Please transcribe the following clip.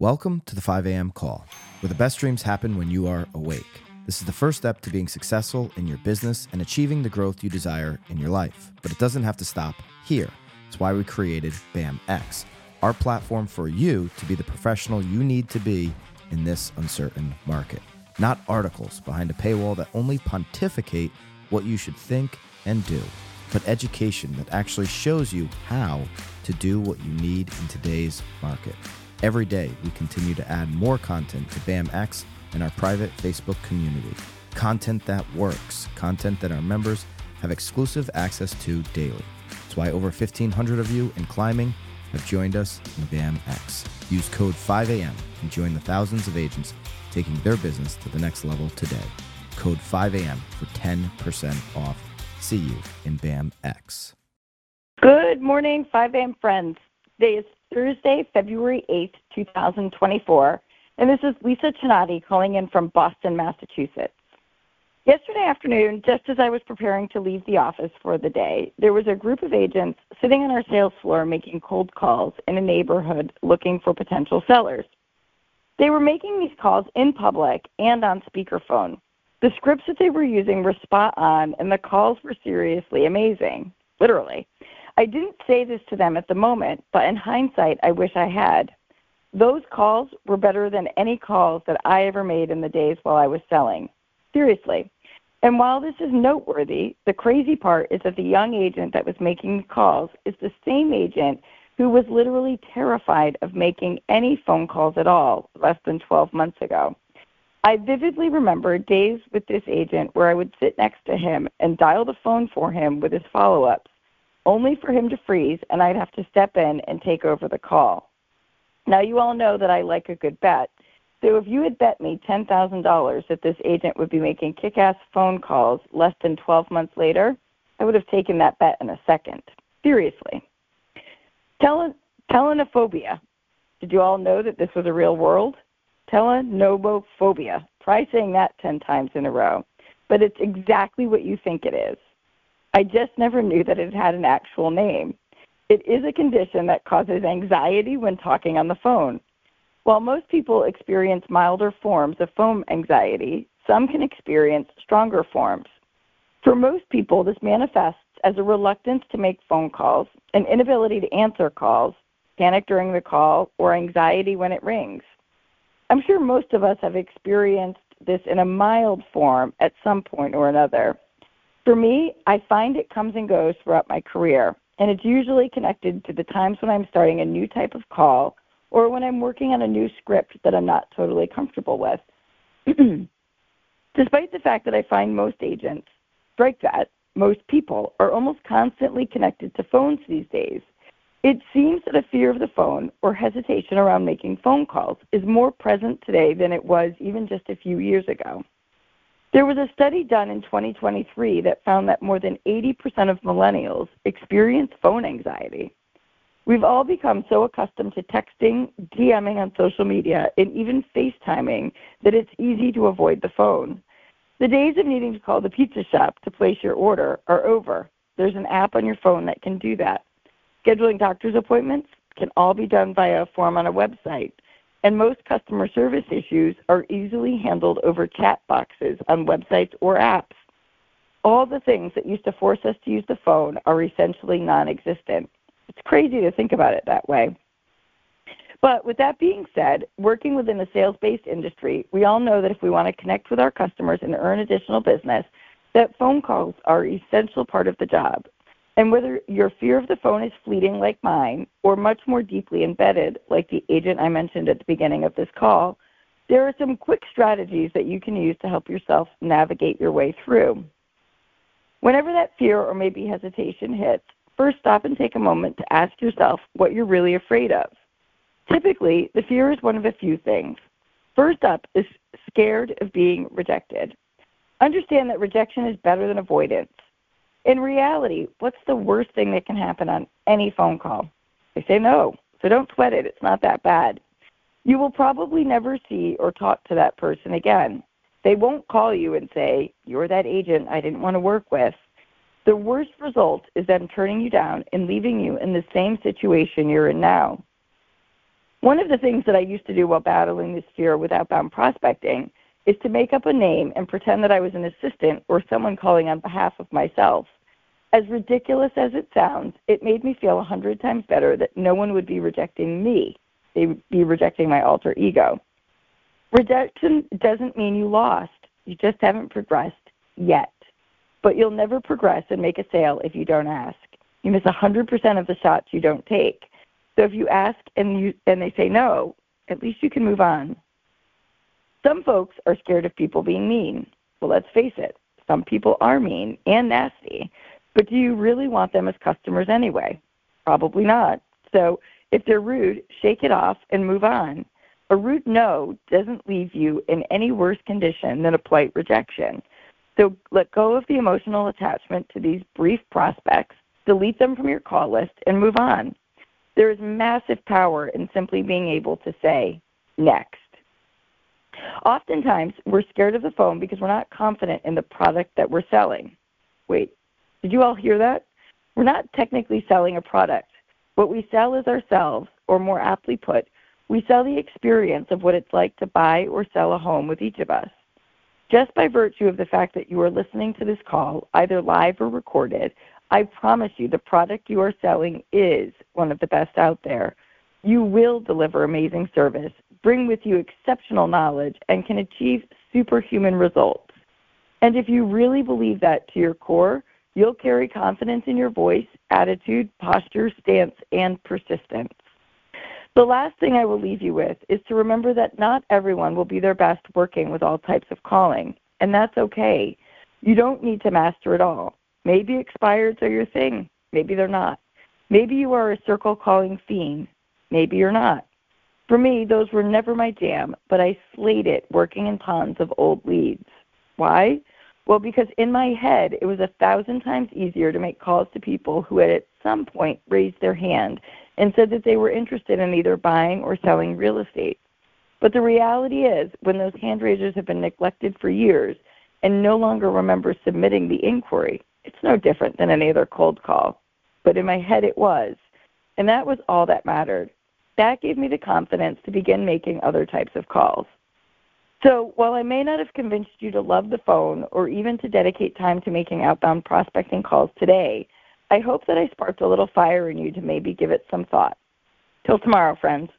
Welcome to the 5 a.m. call, where the best dreams happen when you are awake. This is the first step to being successful in your business and achieving the growth you desire in your life. But it doesn't have to stop here. That's why we created BAMX, our platform for you to be the professional you need to be in this uncertain market. Not articles behind a paywall that only pontificate what you should think and do, but education that actually shows you how to do what you need in today's market. Every day, we continue to add more content to BAMX and our private Facebook community. Content that works, content that our members have exclusive access to daily. That's why over 1,500 of you in climbing have joined us in BAMX. Use code 5AM and join the thousands of agents taking their business to the next level today. Code 5AM for 10% off. See you in BAMX. Good morning, 5 a.m. friends. Today is Thursday, February 8th, 2024, and this is Lisa Chinatti calling in from Boston, Massachusetts. Yesterday afternoon, just as I was preparing to leave the office for the day, there was a group of agents sitting on our sales floor making cold calls in a neighborhood looking for potential sellers. They were making these calls in public and on speakerphone. The scripts that they were using were spot on, and the calls were seriously amazing, literally. I didn't say this to them at the moment, but in hindsight, I wish I had. Those calls were better than any calls that I ever made in the days while I was selling. Seriously. And while this is noteworthy, the crazy part is that the young agent that was making the calls is the same agent who was literally terrified of making any phone calls at all less than 12 months ago. I vividly remember days with this agent where I would sit next to him and dial the phone for him with his follow ups only for him to freeze, and I'd have to step in and take over the call. Now, you all know that I like a good bet. So if you had bet me $10,000 that this agent would be making kick ass phone calls less than 12 months later, I would have taken that bet in a second. Seriously. Tele- telenophobia. Did you all know that this was a real world? Telenobophobia. Try saying that 10 times in a row. But it's exactly what you think it is. I just never knew that it had an actual name. It is a condition that causes anxiety when talking on the phone. While most people experience milder forms of phone anxiety, some can experience stronger forms. For most people, this manifests as a reluctance to make phone calls, an inability to answer calls, panic during the call, or anxiety when it rings. I'm sure most of us have experienced this in a mild form at some point or another. For me, I find it comes and goes throughout my career, and it's usually connected to the times when I'm starting a new type of call or when I'm working on a new script that I'm not totally comfortable with. Despite the fact that I find most agents, strike that, most people are almost constantly connected to phones these days. It seems that a fear of the phone or hesitation around making phone calls is more present today than it was even just a few years ago. There was a study done in 2023 that found that more than 80% of millennials experience phone anxiety. We've all become so accustomed to texting, DMing on social media, and even FaceTiming that it's easy to avoid the phone. The days of needing to call the pizza shop to place your order are over. There's an app on your phone that can do that. Scheduling doctor's appointments can all be done via a form on a website and most customer service issues are easily handled over chat boxes on websites or apps. All the things that used to force us to use the phone are essentially non existent. It's crazy to think about it that way. But with that being said, working within a sales based industry, we all know that if we want to connect with our customers and earn additional business, that phone calls are an essential part of the job. And whether your fear of the phone is fleeting like mine or much more deeply embedded like the agent I mentioned at the beginning of this call, there are some quick strategies that you can use to help yourself navigate your way through. Whenever that fear or maybe hesitation hits, first stop and take a moment to ask yourself what you're really afraid of. Typically, the fear is one of a few things. First up is scared of being rejected. Understand that rejection is better than avoidance. In reality, what's the worst thing that can happen on any phone call? They say no. So don't sweat it. It's not that bad. You will probably never see or talk to that person again. They won't call you and say, You're that agent I didn't want to work with. The worst result is them turning you down and leaving you in the same situation you're in now. One of the things that I used to do while battling this fear with outbound prospecting is to make up a name and pretend that I was an assistant or someone calling on behalf of myself. As ridiculous as it sounds, it made me feel a hundred times better that no one would be rejecting me. They would be rejecting my alter ego. Rejection doesn't mean you lost. You just haven't progressed yet. But you'll never progress and make a sale if you don't ask. You miss a 100% of the shots you don't take. So if you ask and you and they say no, at least you can move on. Some folks are scared of people being mean. Well, let's face it. Some people are mean and nasty. But do you really want them as customers anyway? Probably not. So if they're rude, shake it off and move on. A rude no doesn't leave you in any worse condition than a polite rejection. So let go of the emotional attachment to these brief prospects, delete them from your call list, and move on. There is massive power in simply being able to say next. Oftentimes, we're scared of the phone because we're not confident in the product that we're selling. Wait, did you all hear that? We're not technically selling a product. What we sell is ourselves, or more aptly put, we sell the experience of what it's like to buy or sell a home with each of us. Just by virtue of the fact that you are listening to this call, either live or recorded, I promise you the product you are selling is one of the best out there. You will deliver amazing service, bring with you exceptional knowledge, and can achieve superhuman results. And if you really believe that to your core, you'll carry confidence in your voice, attitude, posture, stance, and persistence. The last thing I will leave you with is to remember that not everyone will be their best working with all types of calling, and that's okay. You don't need to master it all. Maybe expireds are your thing, maybe they're not. Maybe you are a circle calling fiend, maybe you're not. For me, those were never my jam, but I slayed it working in ponds of old leads. Why? Well, because in my head, it was a thousand times easier to make calls to people who had at some point raised their hand and said that they were interested in either buying or selling real estate. But the reality is, when those hand raisers have been neglected for years and no longer remember submitting the inquiry, it's no different than any other cold call. But in my head, it was. And that was all that mattered. That gave me the confidence to begin making other types of calls. So while I may not have convinced you to love the phone or even to dedicate time to making outbound prospecting calls today, I hope that I sparked a little fire in you to maybe give it some thought. Till tomorrow, friends.